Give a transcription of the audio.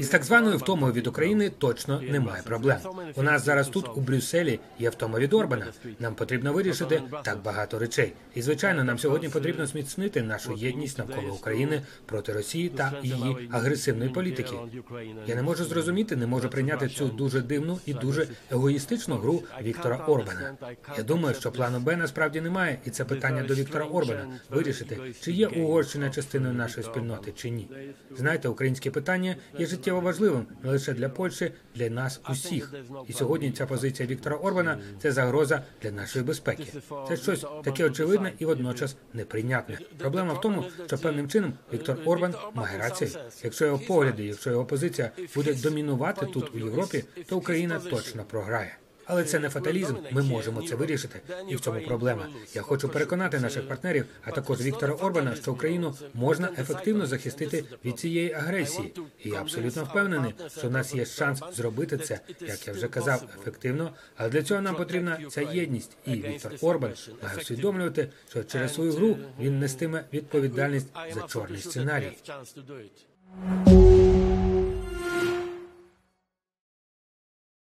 Із так званою втомою від України точно немає проблем. У нас зараз тут у Брюсселі є втома від Орбана. Нам потрібно вирішити так багато речей. І звичайно, нам сьогодні потрібно зміцнити нашу єдність навколо України проти Росії та її агресивної політики. Я не можу зрозуміти, не можу прийняти цю дуже дивну і дуже егоїстичну гру Віктора Орбана. Я думаю, що плану Б насправді немає, і це питання до Віктора Орбана вирішити, чи є Угорщина частиною нашої спільноти, чи ні. Знаєте, українське питання є життєво важливим не лише для Польщі, для нас усіх. І сьогодні ця позиція Віктора Орбана це загроза для нашої безпеки. Це щось таке очевидне і водночас неприйнятне. Проблема в тому, що певним чином Віктор Орбан має рацію. Якщо його погляди, якщо його позиція буде домінувати тут у Європі, то Україна точно програє. Але це не фаталізм. Ми можемо це вирішити, і в цьому проблема. Я хочу переконати наших партнерів, а також Віктора Орбана, що Україну можна ефективно захистити від цієї агресії. І я абсолютно впевнений, що в нас є шанс зробити це, як я вже казав, ефективно. Але для цього нам потрібна ця єдність. І Віктор Орбан має усвідомлювати, що через свою гру він нестиме відповідальність за чорний сценарій.